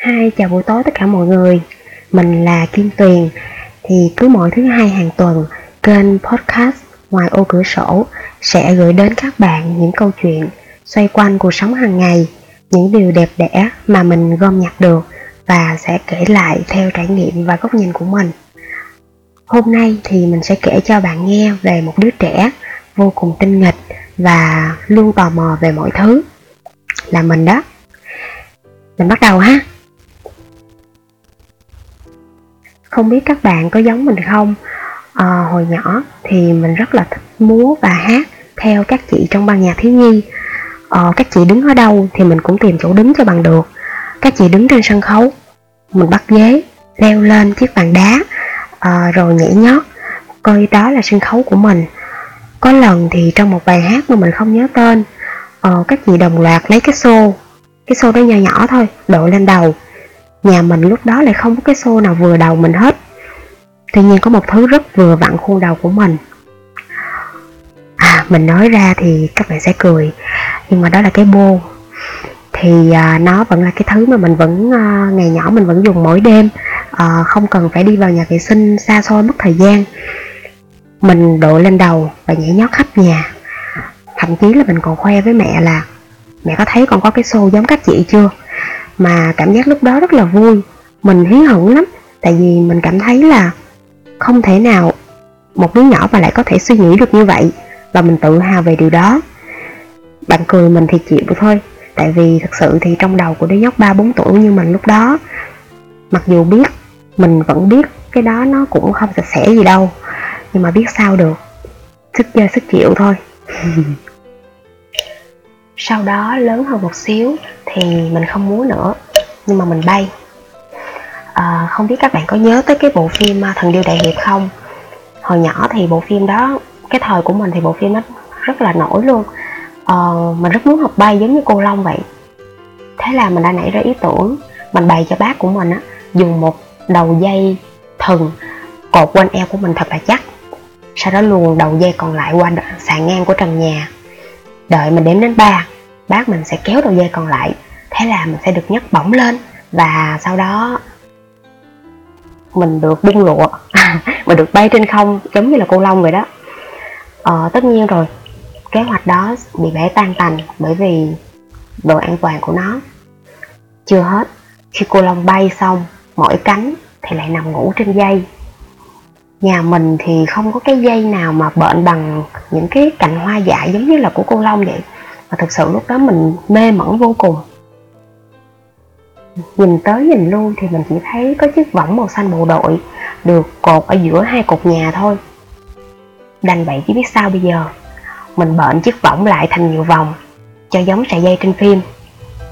hai, chào buổi tối tất cả mọi người. Mình là Kim Tuyền. Thì cứ mỗi thứ hai hàng tuần, Kênh podcast Ngoài ô cửa sổ Sẽ gửi đến các bạn những câu chuyện Xoay quanh cuộc sống hàng ngày, Những điều đẹp đẽ mà mình gom nhặt được Và sẽ kể lại theo trải nghiệm và góc nhìn của mình. Hôm nay thì mình sẽ kể cho bạn nghe về một đứa trẻ Vô cùng tinh nghịch Và luôn tò mò về mọi thứ Là mình đó. Mình bắt đầu ha. Không biết các bạn có giống mình không? À, hồi nhỏ thì mình rất là thích múa và hát theo các chị trong ban nhạc thiếu nhi. À, các chị đứng ở đâu thì mình cũng tìm chỗ đứng cho bằng được. Các chị đứng trên sân khấu mình bắt ghế leo lên chiếc bàn đá à, rồi nhảy nhót coi đó là sân khấu của mình. Có lần thì trong một bài hát mà mình không nhớ tên uh, các chị đồng loạt lấy cái xô cái xô đó nhỏ nhỏ thôi đội lên đầu. Nhà mình lúc đó lại không có cái xô nào vừa đầu mình hết. Tuy nhiên có một thứ rất vừa vặn khuôn đầu của mình. À, mình nói ra thì các bạn sẽ cười Nhưng mà đó là cái bô. Thì à, nó vẫn là cái thứ mà mình vẫn à, ngày nhỏ mình vẫn dùng mỗi đêm. À, Không cần phải đi vào nhà vệ sinh xa xôi mất thời gian. Mình đội lên đầu và nhảy nhót khắp nhà. Thậm chí là mình còn khoe với mẹ là Mẹ có thấy con có cái xô giống các chị chưa? Mà cảm giác lúc đó rất là vui. Mình hí hửng lắm, tại vì mình cảm thấy là không thể nào một đứa nhỏ mà lại có thể suy nghĩ được như vậy và mình tự hào về điều đó. Bạn cười mình thì chịu thôi, tại vì thật sự thì trong đầu của đứa nhóc ba, bốn tuổi như mình lúc đó, mặc dù biết, mình vẫn biết cái đó nó cũng không sạch sẽ gì đâu, nhưng mà biết sao được. Sức chơi, sức chịu thôi. sau đó lớn hơn một xíu thì mình không múa nữa nhưng mà mình bay. À, không biết các bạn có nhớ tới cái bộ phim à, thần điêu đại hiệp không? Hồi nhỏ thì bộ phim đó cái thời của mình thì bộ phim nó rất là nổi luôn. À, mình rất muốn học bay giống như cô long vậy. Thế là mình đã nảy ra ý tưởng mình bày cho bác của mình á dùng một đầu dây thừng cột quanh eo của mình thật là chắc. Sau đó luồn đầu dây còn lại qua sàn ngang của trần nhà đợi mình đếm đến ba bác mình sẽ kéo đầu dây còn lại. Thế là mình sẽ được nhấc bổng lên và sau đó mình được biên lụa. Mình được bay trên không giống như là cô long vậy đó. Ờ, tất nhiên rồi kế hoạch đó bị bẻ tan tành bởi vì độ an toàn của nó. Chưa hết khi cô long bay xong mỗi cánh thì lại nằm ngủ trên dây nhà mình thì không có cái dây nào mà bệnh bằng những cái cành hoa dại giống như là của cô long vậy. Và thực sự lúc đó mình mê mẩn vô cùng. Nhìn tới nhìn lui thì mình chỉ thấy có chiếc võng màu xanh bộ đội được cột ở giữa hai cột nhà thôi. Đành vậy chứ biết sao bây giờ. Mình bệnh chiếc võng lại thành nhiều vòng, cho giống sợi dây trên phim.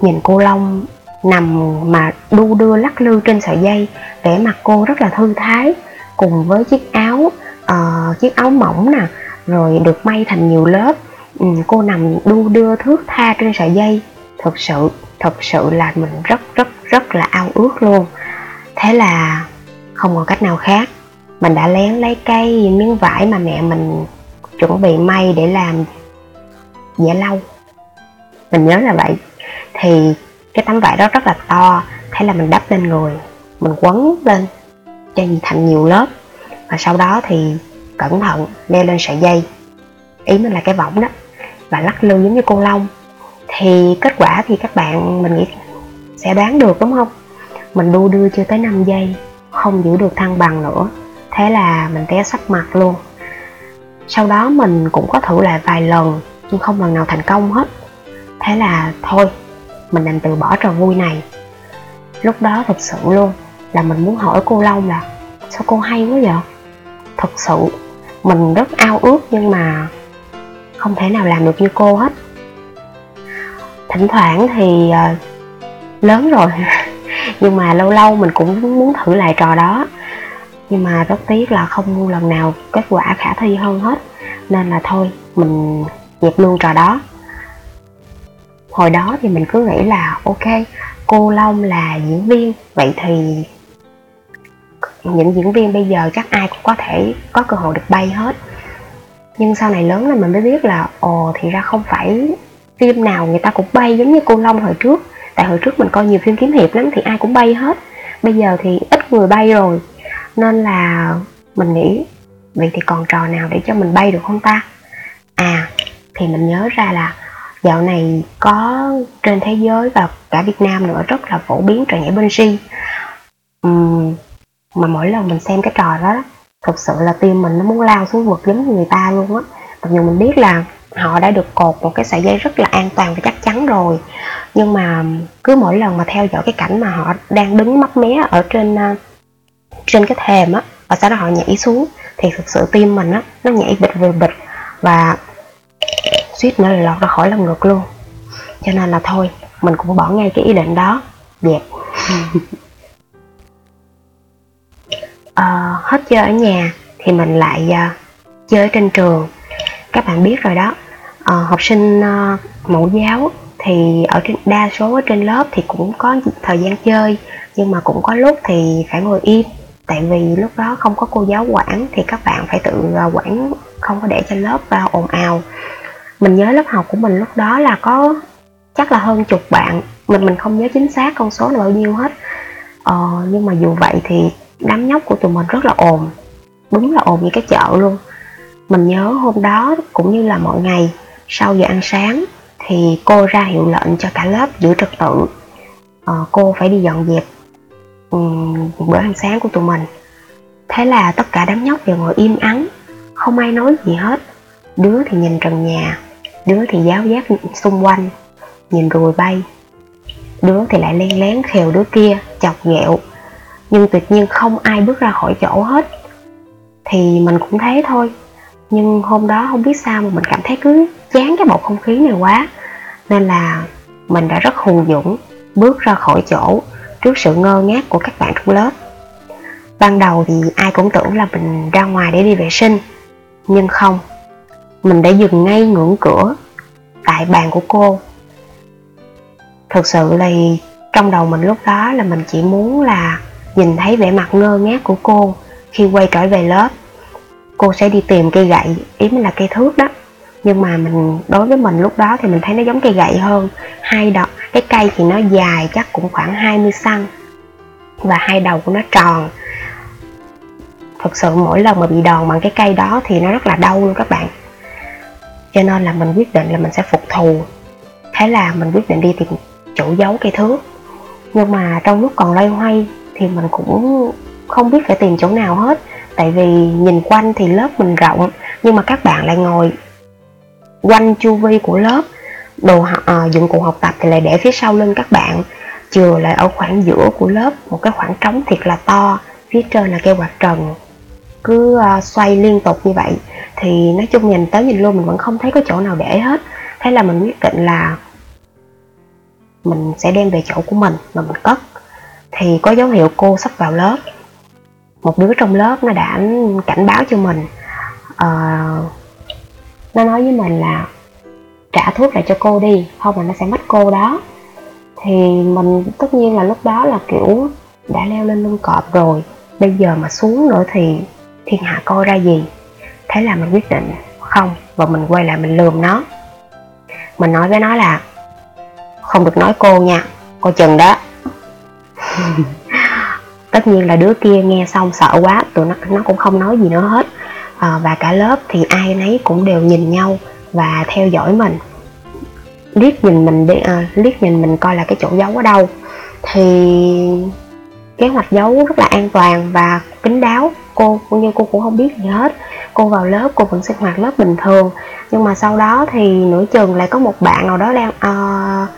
Nhìn cô long nằm mà đu đưa lắc lư trên sợi dây, vẻ mặt cô rất là thư thái cùng với chiếc áo uh, chiếc áo mỏng nè rồi được may thành nhiều lớp. Ừ, cô nằm đu đưa thước tha trên sợi dây. Thực sự thực sự là mình rất rất rất là ao ước luôn. Thế là không còn cách nào khác. Mình đã lén lấy cây miếng vải mà mẹ mình chuẩn bị may để làm giả lâu mình nhớ là vậy. Thì cái tấm vải đó rất là to thế là mình đắp lên người mình quấn lên cho thành nhiều lớp. Và sau đó thì cẩn thận leo lên sợi dây. Ý mình là cái võng đó. Và lắc lư giống như cô long thì kết quả thì các bạn, mình nghĩ sẽ đoán được, đúng không? Mình đu đưa chưa tới 5 giây, không giữ được thăng bằng nữa. Thế là mình té sắp mặt luôn. Sau đó mình cũng có thử lại vài lần, nhưng không lần nào thành công hết. Thế là thôi, mình đành từ bỏ trò vui này. Lúc đó thật sự luôn là mình muốn hỏi cô long là sao cô hay quá vậy? Thật sự mình rất ao ước nhưng mà không thể nào làm được như cô hết. Thỉnh thoảng thì uh, lớn rồi nhưng mà lâu lâu mình cũng muốn thử lại trò đó. Nhưng mà rất tiếc là không lần nào kết quả khả thi hơn hết. Nên là thôi mình dẹp luôn trò đó. Hồi đó thì mình cứ nghĩ là ok cô long là diễn viên vậy thì những diễn viên bây giờ chắc ai cũng có thể có cơ hội được bay hết. Nhưng sau này lớn là mình mới biết là ồ thì ra không phải phim nào người ta cũng bay giống như cô long hồi trước. Tại hồi trước mình coi nhiều phim kiếm hiệp lắm thì ai cũng bay hết. Bây giờ thì ít người bay rồi. Nên là mình nghĩ vậy thì còn trò nào để cho mình bay được không ta? À thì mình nhớ ra là dạo này có trên thế giới và cả Việt Nam nữa rất là phổ biến trò nhảy bungee uhm, mà mỗi lần mình xem cái trò đó, thực sự là tim mình nó muốn lao xuống vực giống như người ta luôn á. Mặc dù mình biết là họ đã được cột một cái sợi dây rất là an toàn và chắc chắn rồi, nhưng mà cứ mỗi lần mà theo dõi cái cảnh mà họ đang đứng mấp mé ở trên ờ, trên cái thềm á, và sau đó họ nhảy xuống, thì thực sự tim mình á, nó nhảy bịch vừa bịch và suýt nữa là lọt ra khỏi lồng ngực luôn. Cho nên là thôi, mình cũng bỏ ngay cái ý định đó. Dẹp ừ uh, hết chơi ở nhà thì mình lại uh, chơi trên trường. Các bạn biết rồi đó. Uh, học sinh uh, mẫu giáo thì ở trên đa số ở trên lớp thì cũng có thời gian chơi nhưng mà cũng có lúc thì phải ngồi im. Tại vì lúc đó không có cô giáo quản thì các bạn phải tự quản không có để cho lớp vào ồn ào. Mình nhớ lớp học của mình lúc đó là có chắc là hơn chục bạn. Mình mình không nhớ chính xác con số là bao nhiêu hết. Ờ, nhưng mà dù vậy thì đám nhóc của tụi mình rất là ồn. Đúng là ồn như cái chợ luôn. Mình nhớ hôm đó cũng như là mọi ngày sau giờ ăn sáng thì cô ra hiệu lệnh cho cả lớp giữ trật tự. À, cô phải đi dọn dẹp um, bữa ăn sáng của tụi mình. Thế là tất cả đám nhóc đều ngồi im ắng không ai nói gì hết. Đứa thì nhìn trần nhà đứa thì giáo giác xung quanh nhìn ruồi bay. Đứa thì lại len lén khều đứa kia chọc ghẹo nhưng tuyệt nhiên không ai bước ra khỏi chỗ hết. Thì mình cũng thế thôi. Nhưng hôm đó không biết sao mà mình cảm thấy cứ chán cái bầu không khí này quá. Nên là mình đã rất hùng dũng bước ra khỏi chỗ trước sự ngơ ngác của các bạn trong lớp. Ban đầu thì ai cũng tưởng là mình ra ngoài để đi vệ sinh. Nhưng không, mình đã dừng ngay ngưỡng cửa tại bàn của cô. Thực sự là trong đầu mình lúc đó là mình chỉ muốn là nhìn thấy vẻ mặt ngơ ngác của cô khi quay trở về lớp. Cô sẽ đi tìm cây gậy, ý là cây thước đó. Nhưng mà mình, đối với mình lúc đó thì mình thấy nó giống cây gậy hơn. Hai đầu, cái cây thì nó dài chắc cũng khoảng 20 cm và hai đầu của nó tròn. Thực sự mỗi lần mà bị đòn bằng cái cây đó thì nó rất là đau luôn các bạn. Cho nên là mình quyết định là mình sẽ phục thù. Thế là mình quyết định đi tìm chỗ giấu cây thước. Nhưng mà trong lúc còn loay hoay thì mình cũng không biết phải tìm chỗ nào hết. Tại vì nhìn quanh thì lớp mình rộng nhưng mà các bạn lại ngồi quanh chu vi của lớp. Đồ uh, dụng cụ học tập thì lại để phía sau lưng các bạn chừa lại ở khoảng giữa của lớp một cái khoảng trống thiệt là to phía trên là cây quạt trần. Cứ à, xoay liên tục như vậy thì nói chung nhìn tới nhìn luôn mình vẫn không thấy có chỗ nào để hết. Thế là mình quyết định là mình sẽ đem về chỗ của mình mà mình cất thì có dấu hiệu cô sắp vào lớp. Một đứa trong lớp nó đã cảnh báo cho mình uh, nó nói với mình là trả thuốc lại cho cô đi không là nó sẽ mất cô đó. Thì mình tất nhiên là lúc đó là kiểu đã leo lên lưng cọp rồi. Bây giờ mà xuống nữa thì thiên hạ coi ra gì? Thế là mình quyết định không và mình quay lại mình lườm nó. Mình nói với nó là không được nói cô nha cô chừng đó. tất nhiên là đứa kia nghe xong sợ quá tụi nó nó cũng không nói gì nữa hết. À, và cả lớp thì ai nấy cũng đều nhìn nhau và theo dõi mình. Liếc nhìn mình đi à, liếc nhìn mình coi là cái chỗ giấu ở đâu. Thì kế hoạch giấu rất là an toàn và kín đáo. Cô cũng như cô cũng không biết gì hết. Cô vào lớp cô vẫn sinh hoạt lớp bình thường. Nhưng mà sau đó thì nửa chừng lại có một bạn nào đó đang uh,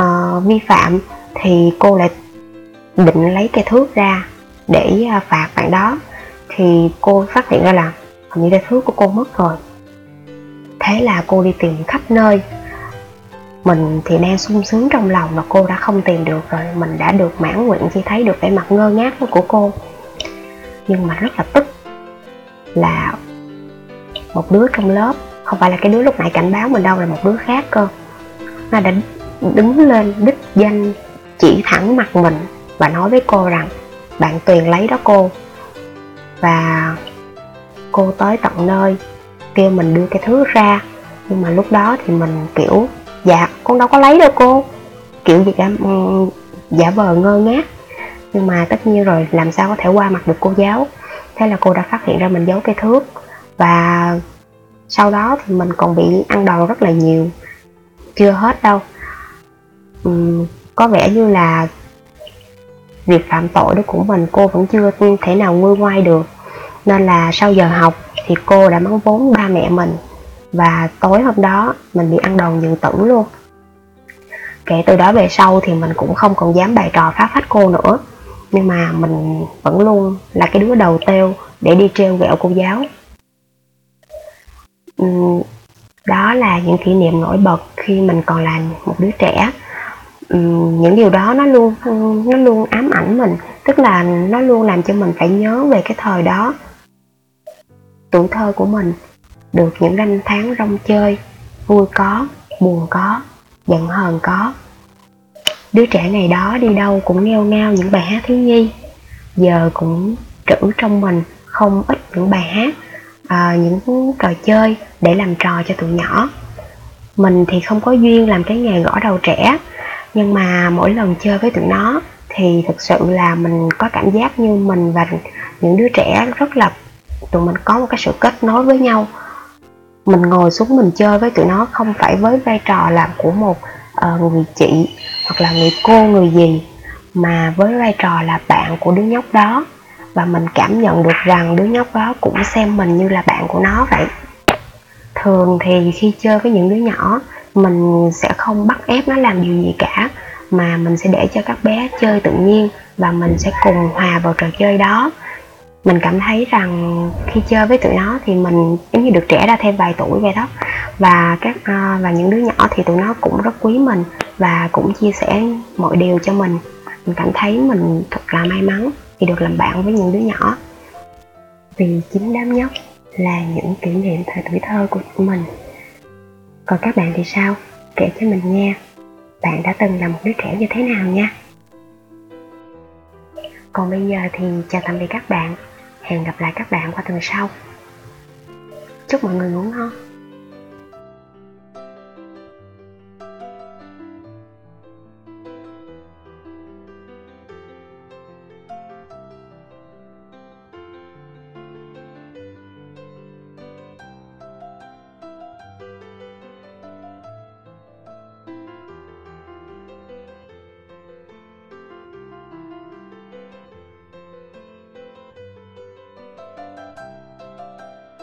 uh, vi phạm. Thì cô lại định lấy cây thước ra để à, phạt bạn đó, thì cô phát hiện ra là hình như cây thước của cô mất rồi. Thế là cô đi tìm khắp nơi. Mình thì đang sung sướng trong lòng mà cô đã không tìm được rồi. Mình đã được mãn nguyện khi thấy được vẻ mặt ngơ ngác của cô. Nhưng mà rất là tức là một đứa trong lớp, không phải là cái đứa lúc nãy cảnh báo mình đâu, là một đứa khác cơ. Nó đã đứng lên đích danh chỉ thẳng mặt mình và nói với cô rằng bạn tuyền lấy đó cô. Và cô tới tận nơi kêu mình đưa cái thứ ra. Nhưng mà lúc đó thì mình kiểu dạ con đâu có lấy đâu cô. Kiểu gì cả ừ, giả vờ ngơ ngác. Nhưng mà tất nhiên rồi làm sao có thể qua mặt được cô giáo? Thế là cô đã phát hiện ra mình giấu cây thước. Và sau đó thì mình còn bị ăn đòn rất là nhiều. Chưa hết đâu. Uhm, có vẻ như là việc phạm tội đó của mình cô vẫn chưa thể nào nguôi ngoai được. Nên là sau giờ học thì cô đã mắng vốn ba mẹ mình. Và tối hôm đó, mình bị ăn đòn dự tử luôn. Kể từ đó về sau thì mình cũng không còn dám bày trò phá phách cô nữa. Nhưng mà mình vẫn luôn là cái đứa đầu têu để đi treo ghẹo cô giáo. Đó là những kỷ niệm nổi bật khi mình còn là một đứa trẻ. Ừ, những điều đó nó luôn ừ, nó luôn ám ảnh mình. Tức là nó luôn làm cho mình phải nhớ về cái thời đó. Tuổi thơ của mình được những năm tháng rong chơi vui có buồn có giận hờn có. Đứa trẻ ngày đó đi đâu cũng nghêu ngao những bài hát thiếu nhi. Giờ cũng trữ trong mình không ít những bài hát à, những trò chơi để làm trò cho tụi nhỏ. Mình thì không có duyên làm cái nghề gõ đầu trẻ nhưng mà mỗi lần chơi với tụi nó thì thực sự là mình có cảm giác như mình và những đứa trẻ rất là tụi mình có một cái sự kết nối với nhau. Mình ngồi xuống mình chơi với tụi nó không phải với vai trò làm của một uh, người chị hoặc là người cô người gì mà với vai trò là bạn của đứa nhóc đó. Và mình cảm nhận được rằng đứa nhóc đó cũng xem mình như là bạn của nó vậy. Thường thì khi chơi với những đứa nhỏ mình sẽ không bắt ép nó làm điều gì cả, mà mình sẽ để cho các bé chơi tự nhiên và mình sẽ cùng hòa vào trò chơi đó. Mình cảm thấy rằng khi chơi với tụi nó thì mình giống như được trẻ ra thêm vài tuổi vậy đó. Và các à, và những đứa nhỏ thì tụi nó cũng rất quý mình và cũng chia sẻ mọi điều cho mình. Mình cảm thấy mình thật là may mắn khi được làm bạn với những đứa nhỏ. Vì chính đám nhóc là những kỷ niệm thời tuổi thơ của mình còn các bạn thì sao? Kể cho mình nghe. Bạn đã từng là một đứa trẻ như thế nào nha? Còn bây giờ thì chào tạm biệt các bạn. Hẹn gặp lại các bạn qua tuần sau. Chúc mọi người ngủ ngon.